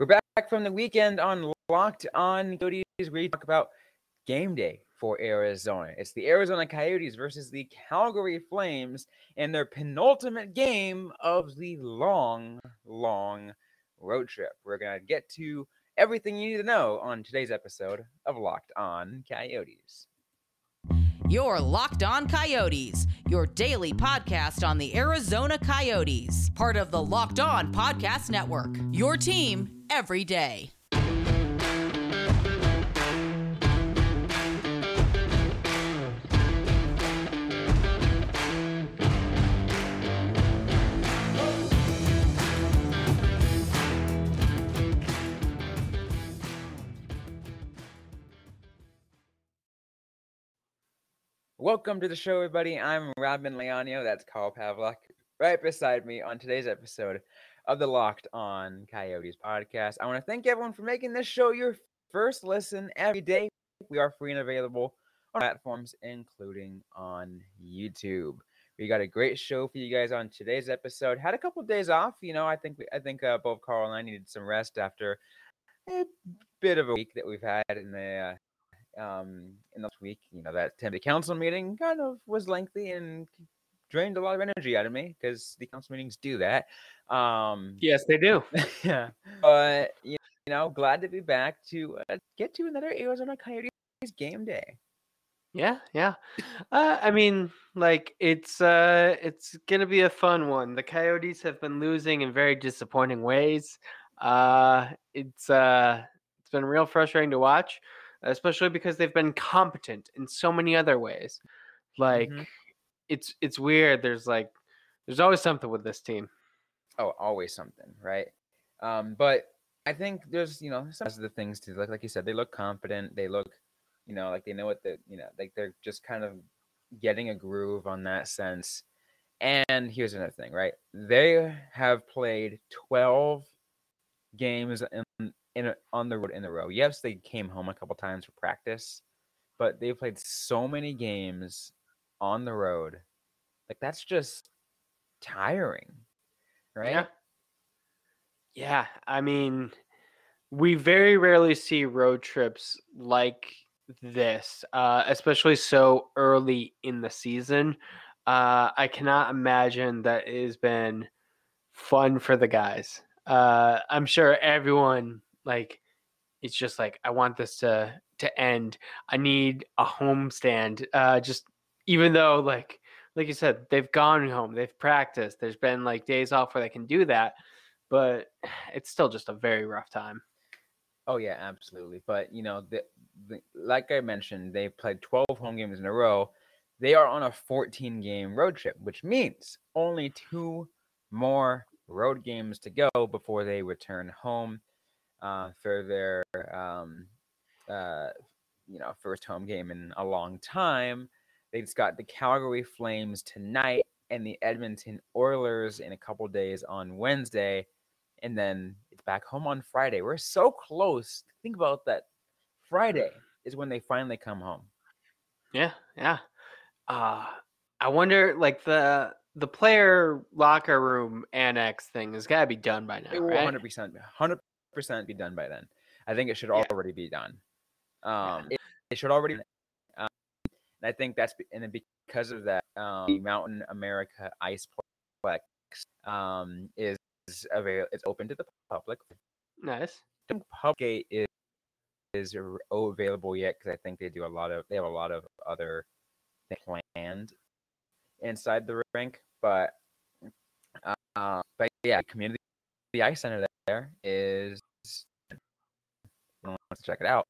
We're back from the weekend on Locked On Coyotes. where We talk about game day for Arizona. It's the Arizona Coyotes versus the Calgary Flames in their penultimate game of the long, long road trip. We're going to get to everything you need to know on today's episode of Locked On Coyotes. Your Locked On Coyotes, your daily podcast on the Arizona Coyotes, part of the Locked On Podcast Network. Your team every day. Welcome to the show, everybody. I'm Robin Leonio. That's Carl Pavlik. Right beside me on today's episode of the Locked On Coyotes podcast. I want to thank everyone for making this show your first listen every day. We are free and available on platforms, including on YouTube. We got a great show for you guys on today's episode. Had a couple of days off. You know, I think we, I think uh, both Carl and I needed some rest after a bit of a week that we've had in the uh, um, in this week. You know, that Tempe council meeting kind of was lengthy and drained a lot of energy out of me because the council meetings do that. Um, yes, they do. yeah, but you know, glad to be back to uh, get to another Arizona Coyotes game day. Yeah, yeah. Uh, I mean, like it's uh, it's gonna be a fun one. The Coyotes have been losing in very disappointing ways. Uh, it's uh, it's been real frustrating to watch especially because they've been competent in so many other ways. Like mm-hmm. It's it's weird. There's like there's always something with this team. Oh, always something, right? Um, but I think there's you know some of the things to look like you said. They look confident. They look, you know, like they know what the you know like they're just kind of getting a groove on that sense. And here's another thing, right? They have played 12 games in in a, on the road in a row. Yes, they came home a couple times for practice, but they played so many games on the road. Like that's just tiring, right? Yeah. Yeah, I mean, we very rarely see road trips like this, uh, especially so early in the season. Uh, I cannot imagine that it has been fun for the guys. Uh, I'm sure everyone like it's just like I want this to to end. I need a home stand. Uh, just even though like like you said, they've gone home, they've practiced. There's been like days off where they can do that, but it's still just a very rough time. Oh yeah, absolutely. But you know, the, the, like I mentioned, they played 12 home games in a row. They are on a 14 game road trip, which means only two more road games to go before they return home uh, for their um, uh, you know first home game in a long time. They've got the Calgary Flames tonight and the Edmonton Oilers in a couple days on Wednesday, and then it's back home on Friday. We're so close. Think about that. Friday is when they finally come home. Yeah, yeah. Uh, I wonder, like the the player locker room annex thing has got to be done by now. It will right? 100%, 100 percent be done by then. I think it should yeah. already be done. Um, yeah. it, it, should already. And I think that's and then because of that, um, the Mountain America Iceplex um, is available. It's open to the public. Nice. The Pubgate is is available yet because I think they do a lot of they have a lot of other things planned inside the rink, but uh, but yeah, community the ice center there is wants to check it out.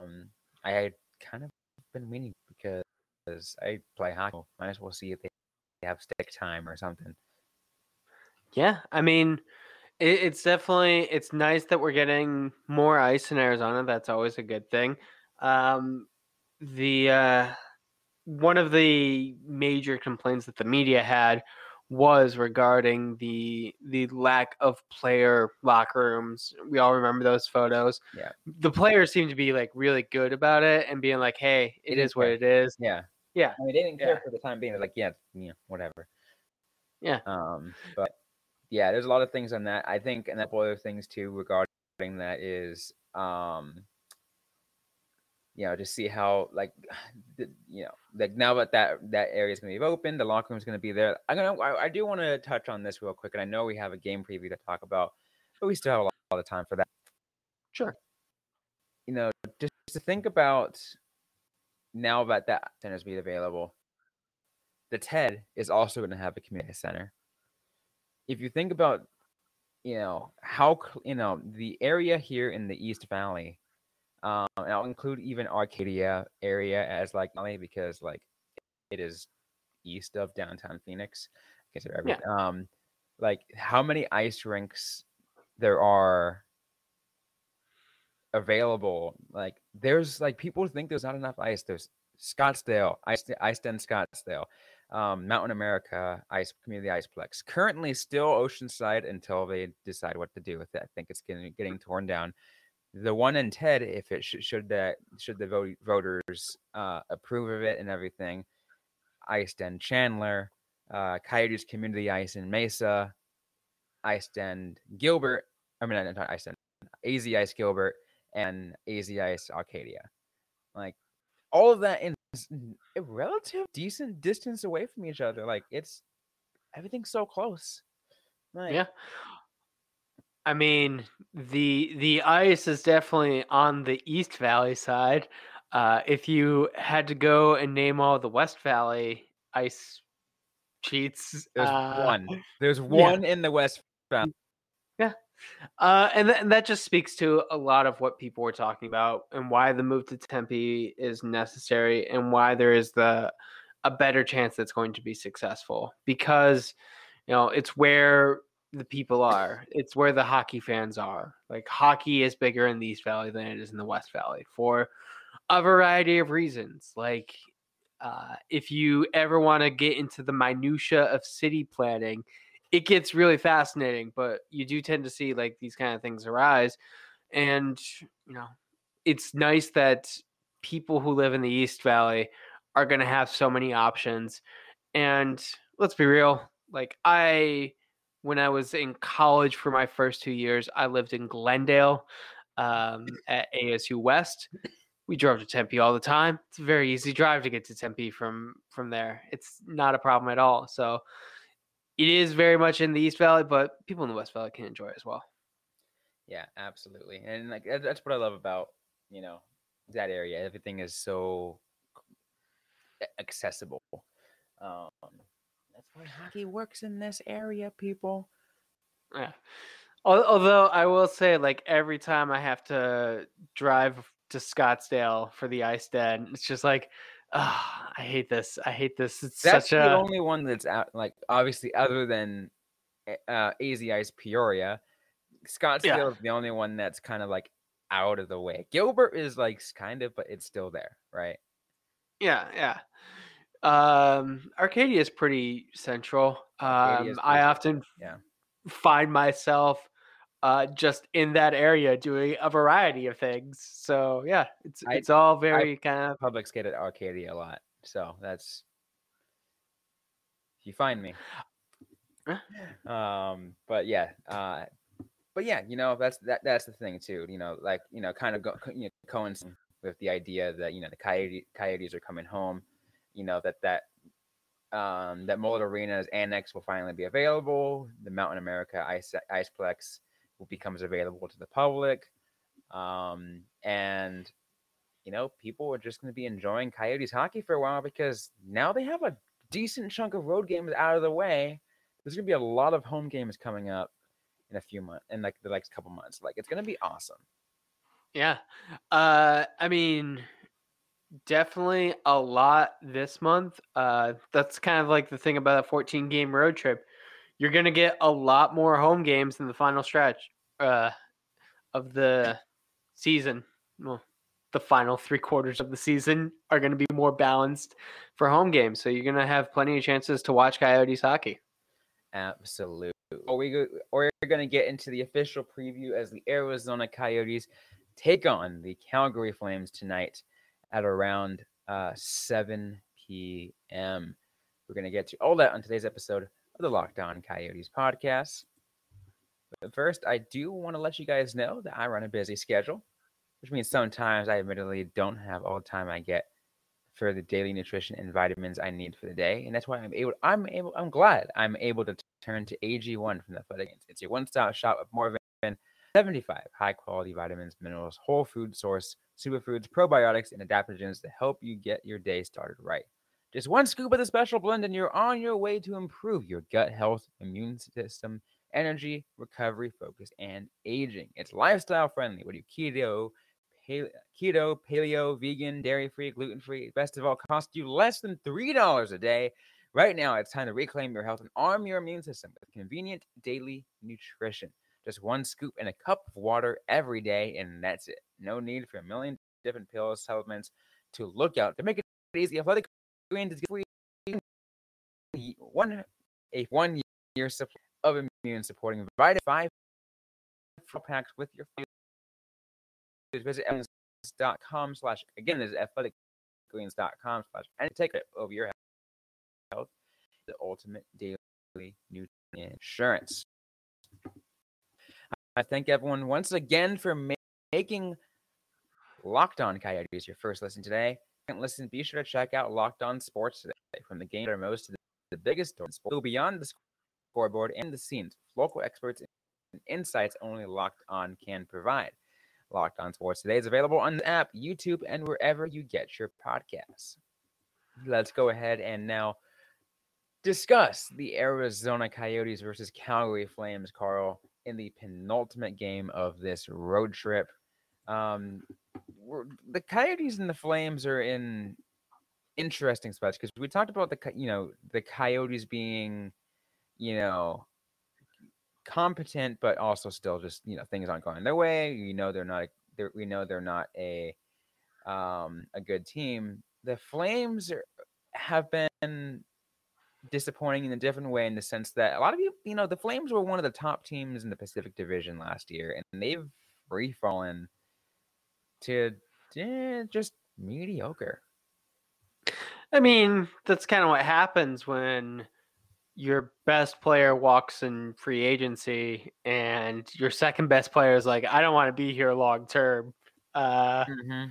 Um, I had kind of been meaning because I play hockey. Might as well see if they have stick time or something. Yeah, I mean, it, it's definitely it's nice that we're getting more ice in Arizona. That's always a good thing. Um, the uh, one of the major complaints that the media had was regarding the the lack of player locker rooms. We all remember those photos. Yeah. The players seem to be like really good about it and being like, "Hey, it is what it is." Yeah. Yeah. I mean, they didn't care yeah. for the time being. They're like, "Yeah, yeah, whatever." Yeah. Um, but yeah, there's a lot of things on that. I think, and a couple other things too regarding that is um you know, to see how like the, you know, like now that that that area is going to be open, the locker room is going to be there. I'm gonna, I, I do want to touch on this real quick, and I know we have a game preview to talk about, but we still have a lot, a lot of time for that. Sure. You know, just to think about now that that center is being available, the TED is also going to have a community center. If you think about, you know, how you know the area here in the East Valley um, and I'll include even Arcadia area as like only because like it is east of downtown Phoenix. Consider everything. Yeah. Um, like how many ice rinks there are available. Like there's like people think there's not enough ice. There's Scottsdale, Ice Ice Den Scottsdale, um, Mountain America Ice Community Iceplex. Currently still Oceanside until they decide what to do with it. I think it's getting getting torn down the one in Ted, if it should, should that should the vote, voters uh, approve of it and everything, Ice Den Chandler, uh, Coyotes Community Ice in Mesa, Ice Den Gilbert. I mean, not Ice Den, AZ Ice Gilbert, and AZ Ice Arcadia. Like all of that in a relative decent distance away from each other. Like it's everything's so close. Like, yeah. I mean, the the ice is definitely on the East Valley side. Uh, if you had to go and name all the West Valley ice sheets, there's uh, one. There's one yeah. in the West Valley. Yeah, uh, and, th- and that just speaks to a lot of what people were talking about and why the move to Tempe is necessary and why there is the a better chance that's going to be successful because you know it's where the people are. It's where the hockey fans are. Like hockey is bigger in the East Valley than it is in the West Valley for a variety of reasons. Like uh, if you ever want to get into the minutia of city planning, it gets really fascinating. But you do tend to see like these kind of things arise, and you know, it's nice that people who live in the East Valley are going to have so many options. And let's be real, like I when I was in college for my first two years, I lived in Glendale um, at ASU West. We drove to Tempe all the time. It's a very easy drive to get to Tempe from from there. It's not a problem at all. So it is very much in the East Valley, but people in the West Valley can enjoy as well. Yeah, absolutely. And like that's what I love about you know that area. Everything is so accessible. Um, that's why hockey works in this area, people. Yeah. Although I will say, like every time I have to drive to Scottsdale for the Ice Den, it's just like, oh, I hate this. I hate this. It's that's such the a only one that's out. Like obviously, other than eh, uh, AZ Ice Peoria, Scottsdale yeah. is the only one that's kind of like out of the way. Gilbert is like kind of, but it's still there, right? Yeah, yeah. Um, Arcadia is pretty central. Um, I often yeah. find myself uh, just in that area doing a variety of things. So yeah, it's I, it's all very I kind of public skate at Arcadia a lot. So that's if you find me. um, but yeah, uh, but yeah, you know that's that that's the thing too. You know, like you know, kind of go, you know, coinciding with the idea that you know the coyote, coyotes are coming home you know that that um, that Mullet Arena's annex will finally be available. The Mountain America Ice Iceplex becomes available to the public, um, and you know people are just going to be enjoying Coyotes hockey for a while because now they have a decent chunk of road games out of the way. There's going to be a lot of home games coming up in a few months, in like the next couple months. Like it's going to be awesome. Yeah, uh, I mean, definitely a lot this month. Uh, that's kind of like the thing about a 14 game road trip. You're going to get a lot more home games in the final stretch uh, of the season. Well, the final three quarters of the season are going to be more balanced for home games. So you're going to have plenty of chances to watch Coyotes hockey. Absolutely. Or we go, or we're going to get into the official preview as the Arizona Coyotes take on the Calgary Flames tonight at around uh, 7 p.m. We're going to get to all that on today's episode of the Locked On Coyotes podcast. But first, I do want to let you guys know that I run a busy schedule, which means sometimes I admittedly don't have all the time I get for the daily nutrition and vitamins I need for the day, and that's why I'm able. I'm able. I'm glad I'm able to turn to AG1 from the Athletic. It's your one-stop shop of more than 75 high-quality vitamins, minerals, whole food source, superfoods, probiotics, and adaptogens to help you get your day started right. Just one scoop of the special blend, and you're on your way to improve your gut health, immune system, energy, recovery, focus, and aging. It's lifestyle friendly. What do you keto? keto, paleo, vegan, dairy free, gluten free. Best of all, cost you less than $3 a day. Right now, it's time to reclaim your health and arm your immune system with convenient daily nutrition. Just one scoop in a cup of water every day, and that's it. No need for a million different pills, supplements to look out. To make it easy, Athletic Greens is free one a one year supply of immune supporting vitamin five packs with your visit evans.com slash again is athleticgreens.com slash and take it over your health the ultimate daily nutrient insurance i thank everyone once again for ma- making locked on coyotes your first listen today. And listen be sure to check out locked on sports today from the game that are most the, the biggest stories go beyond the scoreboard and the scenes. Local experts and insights only locked on can provide. Locked On Sports Today is available on the app, YouTube, and wherever you get your podcasts. Let's go ahead and now discuss the Arizona Coyotes versus Calgary Flames, Carl, in the penultimate game of this road trip. Um, the Coyotes and the Flames are in interesting spots because we talked about the you know the Coyotes being you know competent, but also still just you know things aren't going their way. You know they're not. They're, we know they're not a um, a good team. The Flames are, have been disappointing in a different way in the sense that a lot of you, you know, the Flames were one of the top teams in the Pacific Division last year, and they've free fallen to eh, just mediocre. I mean, that's kind of what happens when your best player walks in free agency and your second best player is like, I don't want to be here long term. Uh, mm-hmm.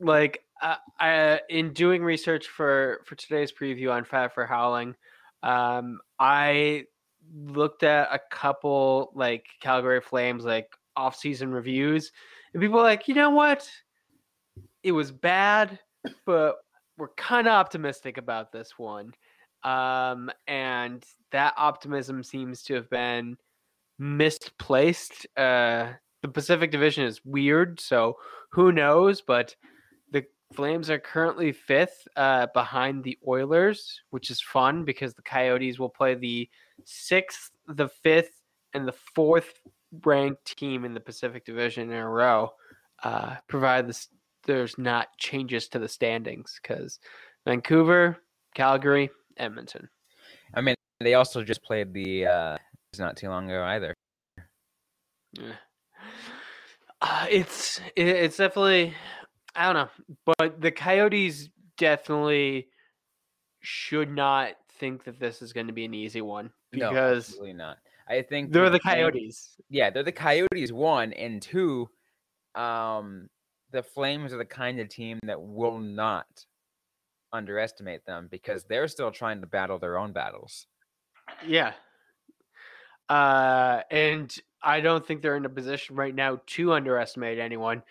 Like, uh, I, in doing research for for today's preview on Five for Howling, um, I looked at a couple like Calgary Flames like off season reviews, and people like, you know what, it was bad, but we're kind of optimistic about this one. Um, and that optimism seems to have been misplaced. Uh, the Pacific Division is weird, so who knows? But Flames are currently fifth uh, behind the Oilers, which is fun because the Coyotes will play the sixth, the fifth, and the fourth ranked team in the Pacific Division in a row, uh, provided this, there's not changes to the standings because Vancouver, Calgary, Edmonton. I mean, they also just played the uh not too long ago either. Yeah. Uh, it's it's definitely I don't know, but the Coyotes definitely should not think that this is going to be an easy one because no, not. I think they're the Coyotes. Yeah, they're the Coyotes. One and two, um, the Flames are the kind of team that will not underestimate them because they're still trying to battle their own battles. Yeah. Uh, and I don't think they're in a position right now to underestimate anyone.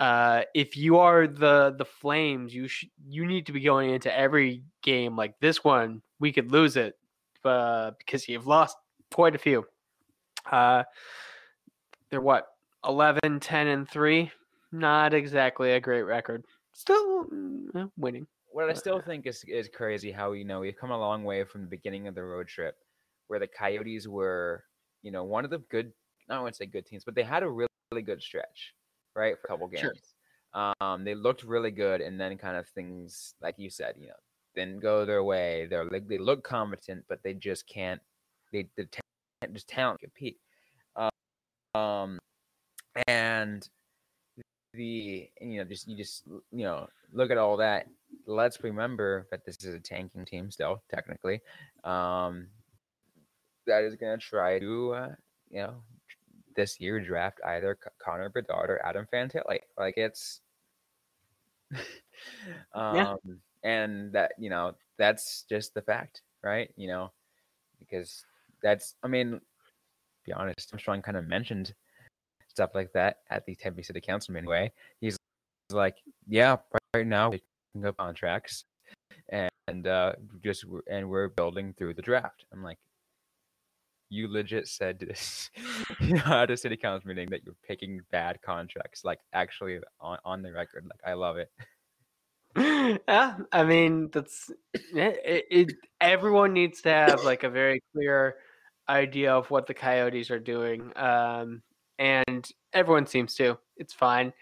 Uh, if you are the the Flames, you should you need to be going into every game like this one. We could lose it uh, because you've lost quite a few. Uh, they're what 11, 10, and three. Not exactly a great record. Still mm, winning what I still think is is crazy how you know we've come a long way from the beginning of the road trip, where the Coyotes were, you know, one of the good, not want to say good teams, but they had a really, really good stretch, right, for a couple games. Sure. Um, they looked really good, and then kind of things like you said, you know, didn't go their way. They're like they look competent, but they just can't. They the just talent compete. Um, and the you know just you just you know look at all that let's remember that this is a tanking team still technically um that is going to try to uh, you know, this year draft either Connor Bedard or Adam Fantilli. Like like it's, um, yeah. and that you know that's just the fact, right? You know, because that's I mean, be honest, Armstrong kind of mentioned stuff like that at the Tempe City Council meeting. Anyway, he's like, yeah, right now we can go contracts, and uh, just and we're building through the draft. I'm like, you legit said this at a city council meeting that you're picking bad contracts, like actually on, on the record. Like I love it. Yeah, I mean that's it, it, Everyone needs to have like a very clear idea of what the Coyotes are doing, um, and everyone seems to. It's fine,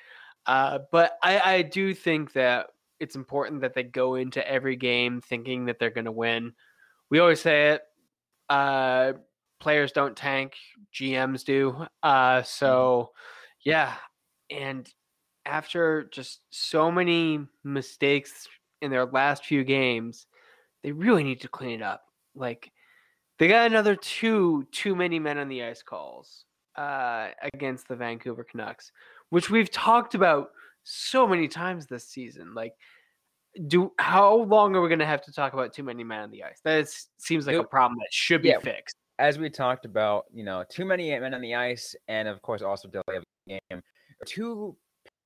uh, but I, I do think that it's important that they go into every game thinking that they're going to win. We always say it. Uh, players don't tank, GMs do. Uh, mm-hmm. so, yeah. And after just so many mistakes in their last few games, they really need to clean it up. Like, they got another two too many men on the ice calls uh, against the Vancouver Canucks, which we've talked about so many times this season. Like, do how long are we going to have to talk about too many men on the ice? That seems like a problem that should be yeah, fixed. As we talked about, you know, too many men on the ice, and of course also delay of the game, two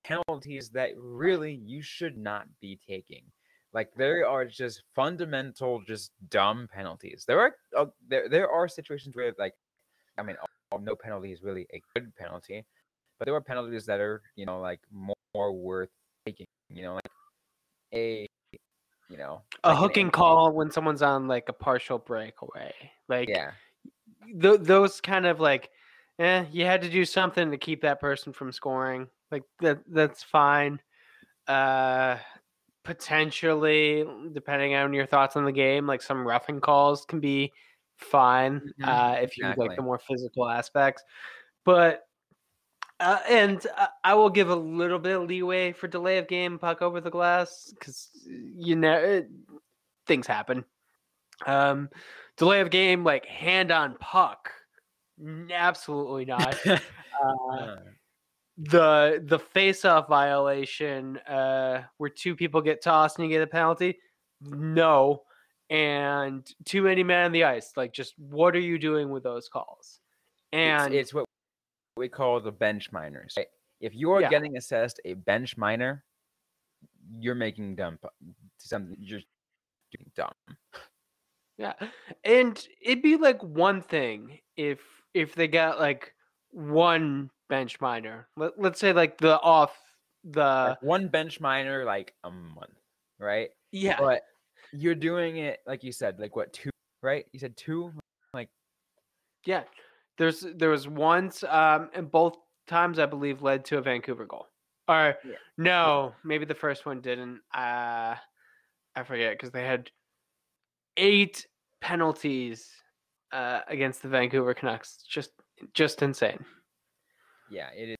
penalties that really you should not be taking. Like there are just fundamental, just dumb penalties. There are uh, there there are situations where like, I mean, no penalty is really a good penalty, but there are penalties that are you know like more, more worth taking. You know, like a you know a like hooking call when someone's on like a partial breakaway like yeah th- those kind of like eh you had to do something to keep that person from scoring like that that's fine uh potentially depending on your thoughts on the game like some roughing calls can be fine mm-hmm. uh if you exactly. like the more physical aspects but uh, and uh, I will give a little bit of leeway for delay of game puck over the glass because you know it, things happen. Um, delay of game like hand on puck, absolutely not. uh, the the face off violation uh, where two people get tossed and you get a penalty, no. And too many men on the ice. Like, just what are you doing with those calls? And it's, it's what we call the bench minors. If you are yeah. getting assessed a bench minor, you're making dumb something. You're doing dumb. Yeah, and it'd be like one thing if if they got like one bench minor. Let, let's say like the off the like one bench minor like a month, right? Yeah, but you're doing it like you said, like what two? Right? You said two, like yeah. There's there was once, um, and both times I believe led to a Vancouver goal. Or yeah. no, maybe the first one didn't. Uh, I forget because they had eight penalties uh, against the Vancouver Canucks. Just just insane. Yeah, it is.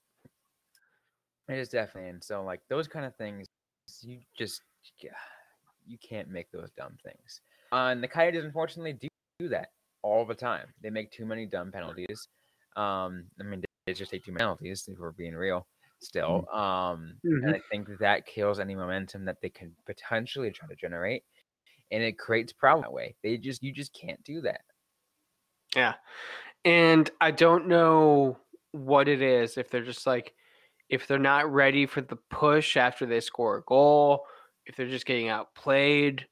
It is definitely, and so like those kind of things, you just you can't make those dumb things. Uh, and the Coyotes unfortunately do, do that all the time. They make too many dumb penalties. Um, I mean, they just take too many penalties if we're being real still. Mm. Um, mm-hmm. and I think that kills any momentum that they can potentially try to generate, and it creates problem that way. They just you just can't do that. Yeah, and I don't know what it is if they're just like if they're not ready for the push after they score a goal, if they're just getting outplayed,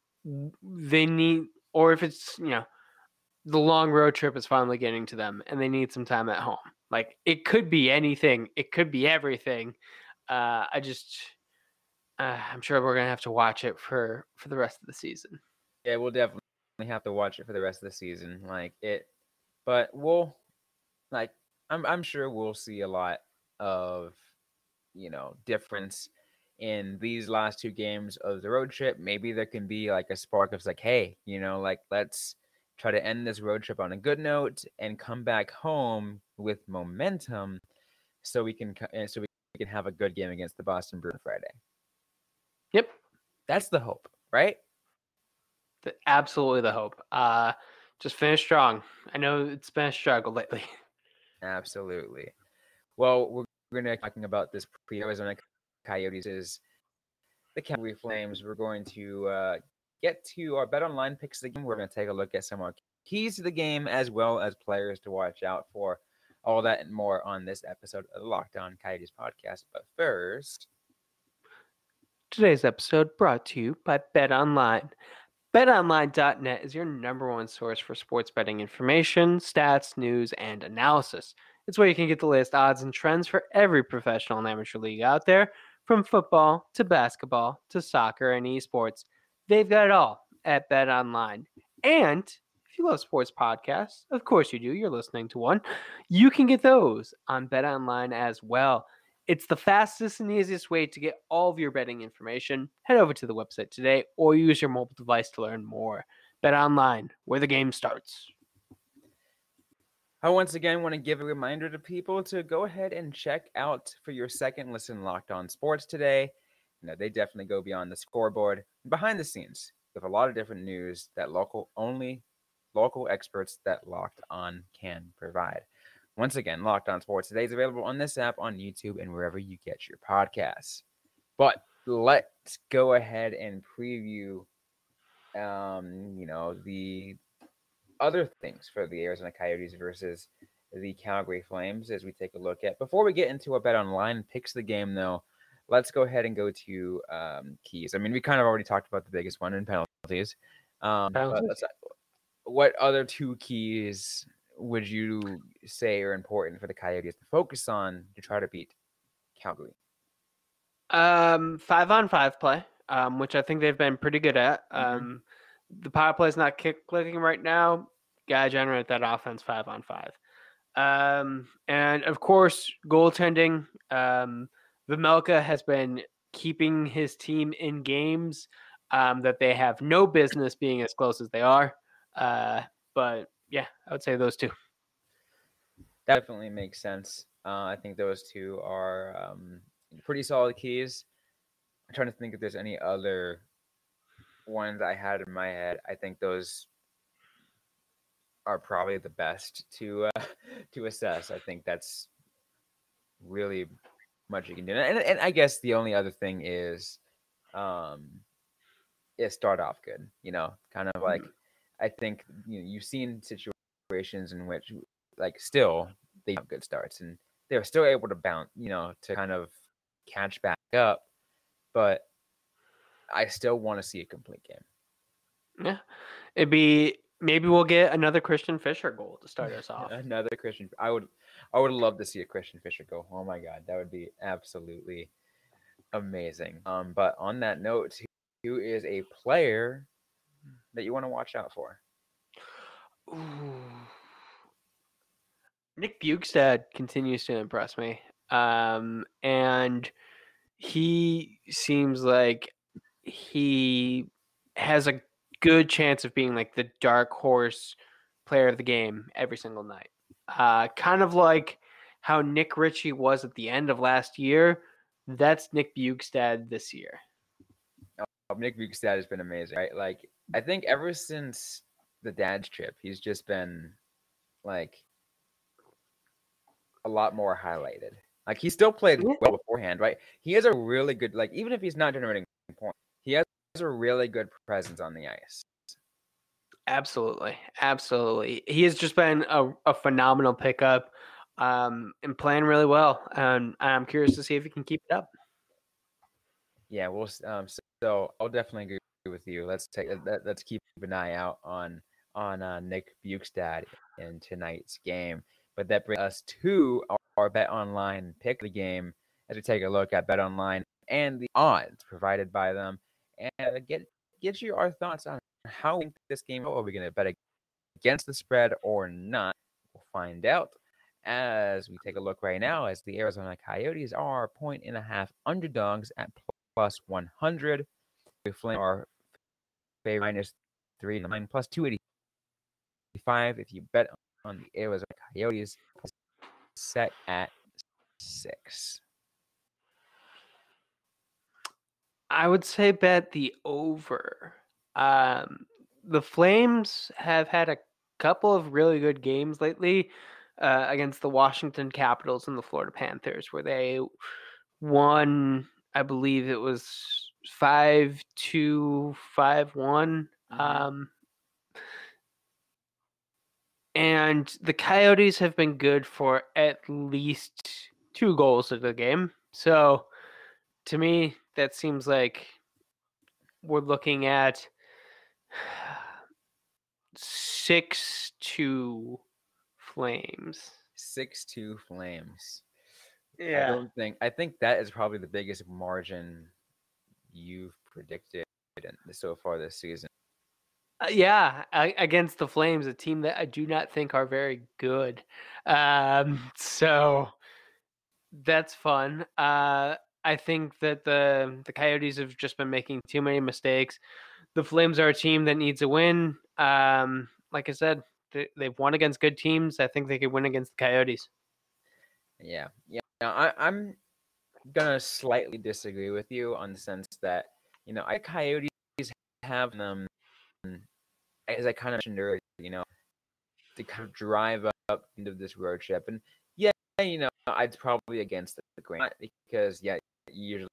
they need, or if it's you know the long road trip is finally getting to them and they need some time at home. Like it could be anything, it could be everything. Uh, I just, uh, I'm sure we're gonna have to watch it for for the rest of the season. Yeah, we'll definitely have to watch it for the rest of the season. Like it, but we'll, like, I'm I'm sure we'll see a lot of, you know, difference in these last two games of the road trip. Maybe there can be like a spark of like, hey, you know, like let's try to end this road trip on a good note and come back home with momentum so we can so we can have a good game against the Boston Bruins Friday. Yep. That's the hope, right? The, absolutely the hope. Uh just finish strong. I know it's been a struggle lately. Absolutely. Well, we're going to be talking about this pre-Arizona Coyotes is the Calgary Flames. We're going to uh, get to our bet online picks of the game. We're going to take a look at some of our keys to the game as well as players to watch out for. All that and more on this episode of the Locked On Coyotes podcast. But first, Today's episode brought to you by Bet Online. BetOnline.net is your number one source for sports betting information, stats, news, and analysis. It's where you can get the latest odds and trends for every professional and amateur league out there, from football to basketball to soccer and esports. They've got it all at BetOnline. And if you love sports podcasts, of course you do, you're listening to one, you can get those on BetOnline as well. It's the fastest and easiest way to get all of your betting information. Head over to the website today or use your mobile device to learn more. Bet online, where the game starts. I once again want to give a reminder to people to go ahead and check out for your second listen Locked On Sports today. You know, they definitely go beyond the scoreboard, behind the scenes, with a lot of different news that local only local experts that Locked On can provide. Once again, Locked On Sports today is available on this app, on YouTube, and wherever you get your podcasts. But let's go ahead and preview, um, you know, the other things for the Arizona Coyotes versus the Calgary Flames as we take a look at. Before we get into a bet online picks the game, though, let's go ahead and go to um, keys. I mean, we kind of already talked about the biggest one in penalties. Um, penalties. what other two keys would you say are important for the Coyotes to focus on to try to beat Calgary? Um, five on five play, um, which I think they've been pretty good at. Mm-hmm. Um, the power play is not kick clicking right now. Got to generate that offense five on five. Um, and of course, goaltending. Um, Vejmelka has been keeping his team in games um, that they have no business being as close as they are. Uh, but yeah, I would say those two. Definitely makes sense. Uh, I think those two are um, pretty solid keys. I'm trying to think if there's any other ones I had in my head. I think those are probably the best to uh, to assess. I think that's really much you can do. And, and I guess the only other thing is um is start off good, you know, kind of like mm-hmm. I think you know, you've seen situations in which like still they have good starts and they're still able to bounce, you know, to kind of catch back up. But I still want to see a complete game. Yeah. It'd be maybe we'll get another Christian Fischer goal to start us off. another Christian I would I would love to see a Christian Fischer goal. Oh my god, that would be absolutely amazing. Um but on that note, who is a player that you want to watch out for? Ooh. Nick Bjugstad continues to impress me. Um and he seems like he has a good chance of being like the dark horse player of the game every single night. Uh, kind of like how Nick Ritchie was at the end of last year. That's Nick Bjugstad this year. Oh, Nick Bjugstad has been amazing, right? Like I think ever since the dad's trip, he's just been like a lot more highlighted. Like he still played well beforehand, right? He has a really good like even if he's not generating points, he has a really good presence on the ice. Absolutely, absolutely. He has just been a, a phenomenal pickup um, and playing really well. And I'm curious to see if he can keep it up. Yeah, well, um, so, so, I'll definitely agree with you. Let's take let, us keep an eye out on on uh, Nick Bjugstad in tonight's game. But that brings us to our, our Bet Online pick of the game as we take a look at Bet Online and the odds provided by them and get get you our thoughts on how we think this game. Are we going to bet against the spread or not? We'll find out as we take a look right now. As the Arizona Coyotes are point and a half underdogs at plus 100. We flame our favorite minus three to nine plus 285. If you bet on the Arizona Coyotes, set at six. I would say bet the over. Um, the Flames have had a couple of really good games lately. uh, against the Washington Capitals and the Florida Panthers, where they won, I believe it was five two five one. Mhm. Um, and the Coyotes have been good for at least two goals of the game. So to me, that seems like we're looking at six to Flames. Six two Flames. Yeah. I don't think. I think that is probably the biggest margin you've predicted so far this season. Uh, yeah, against the Flames, a team that I do not think are very good. Um, so that's fun. Uh, I think that the the Coyotes have just been making too many mistakes. The Flames are a team that needs a win. Um, like I said, they, they've won against good teams. I think they could win against the Coyotes. Yeah, yeah. Now, I, I'm gonna slightly disagree with you on the sense that you know I Coyotes have them as I kind of mentioned earlier. You know, to kind of drive up into this road trip, and yeah, you know, I'd probably against the grain because yeah, usually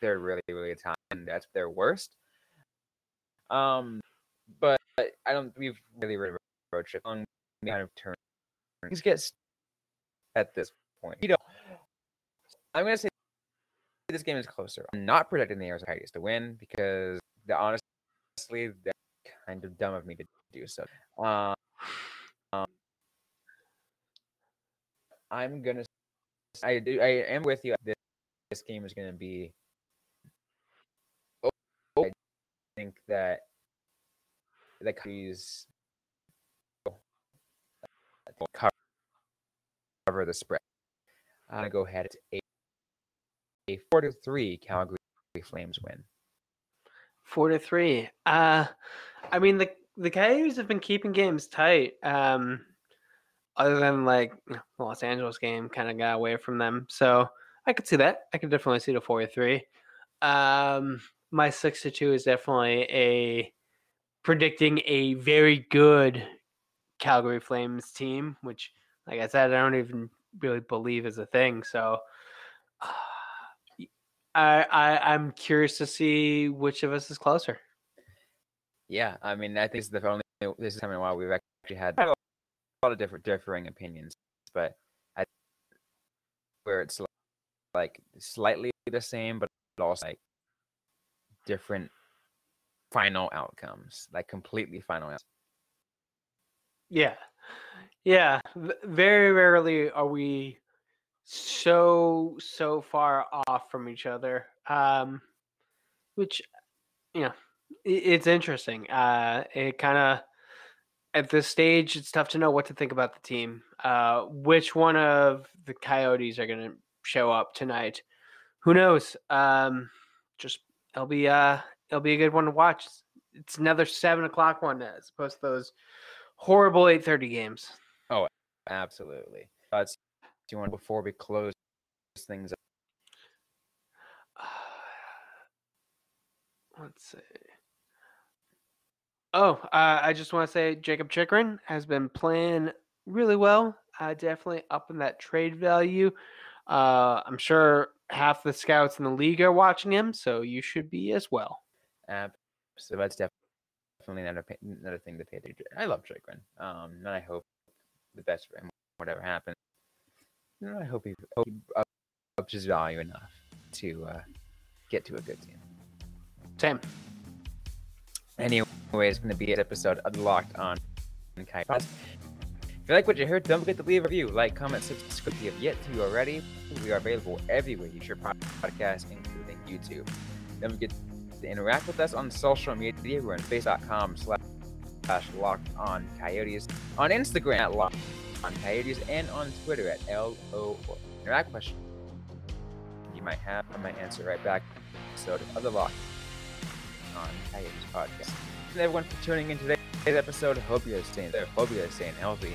they're really really tired and that's their worst. Um, but I don't. We've really really road trip on kind of turn. Things get at this point. You know, I'm gonna say this game is closer. I'm not predicting the Arizona Coyotes to win because the honestly that's kind of dumb of me to do so. Um, um, I'm gonna. I do. I am with you. This, this game is gonna be. Oh, I think that the Coyotes cover, the spread. I'm gonna go ahead. It's a, a four to three Calgary Flames win. Four to three. Uh, I mean the the Coyotes have been keeping games tight. Um, other than like the Los Angeles game, kind of got away from them. So I could see that. I could definitely see the four to three. Um, my six to two is definitely a predicting a very good Calgary Flames team, which, like I said, I don't even really believe is a thing. So. I, I I'm curious to see which of us is closer. Yeah, I mean, I think this is the only this is coming a while we've actually had a lot of different differing opinions, but I where it's like, like slightly the same, but also like different final outcomes, like completely final. Outcomes. Yeah. Yeah. v- Very rarely are we so so far off from each other. Um which you know, i- it's interesting. Uh it kind of at this stage it's tough to know what to think about the team. Uh which one of the Coyotes are going to show up tonight? Who knows? Um just it'll be uh it'll be a good one to watch. It's another 7 o'clock one as opposed to those horrible 8:30 games. Oh, absolutely. Uh, you want before we close things up? Let's see. Oh, uh, I just want to say Jakob Chychrun has been playing really well. Uh, definitely up in that trade value. Uh, I'm sure half the scouts in the league are watching him, so you should be as well. Uh, so that's def- definitely another another thing to pay attention. I love Chychrun, um, and I hope the best for him, whatever happens. I hope he, hope he ups his value enough to uh, get to a good team. Same. Anyway, it's going to be an episode of Locked On Kai. If you like what you heard, don't forget to leave a review, like, comment, subscribe if you have yet to already. We are available everywhere you share podcasts, including YouTube. Don't forget to interact with us on social media. We're on facebook.com slash locked on coyotes, on Instagram at locked on coyotes, and on Twitter at LO. Interact question you might have, I might answer right back. Episode of the Locked on Coyotes podcast. Thank everyone for tuning in today's episode. Hope you're staying there. Hope you're staying healthy.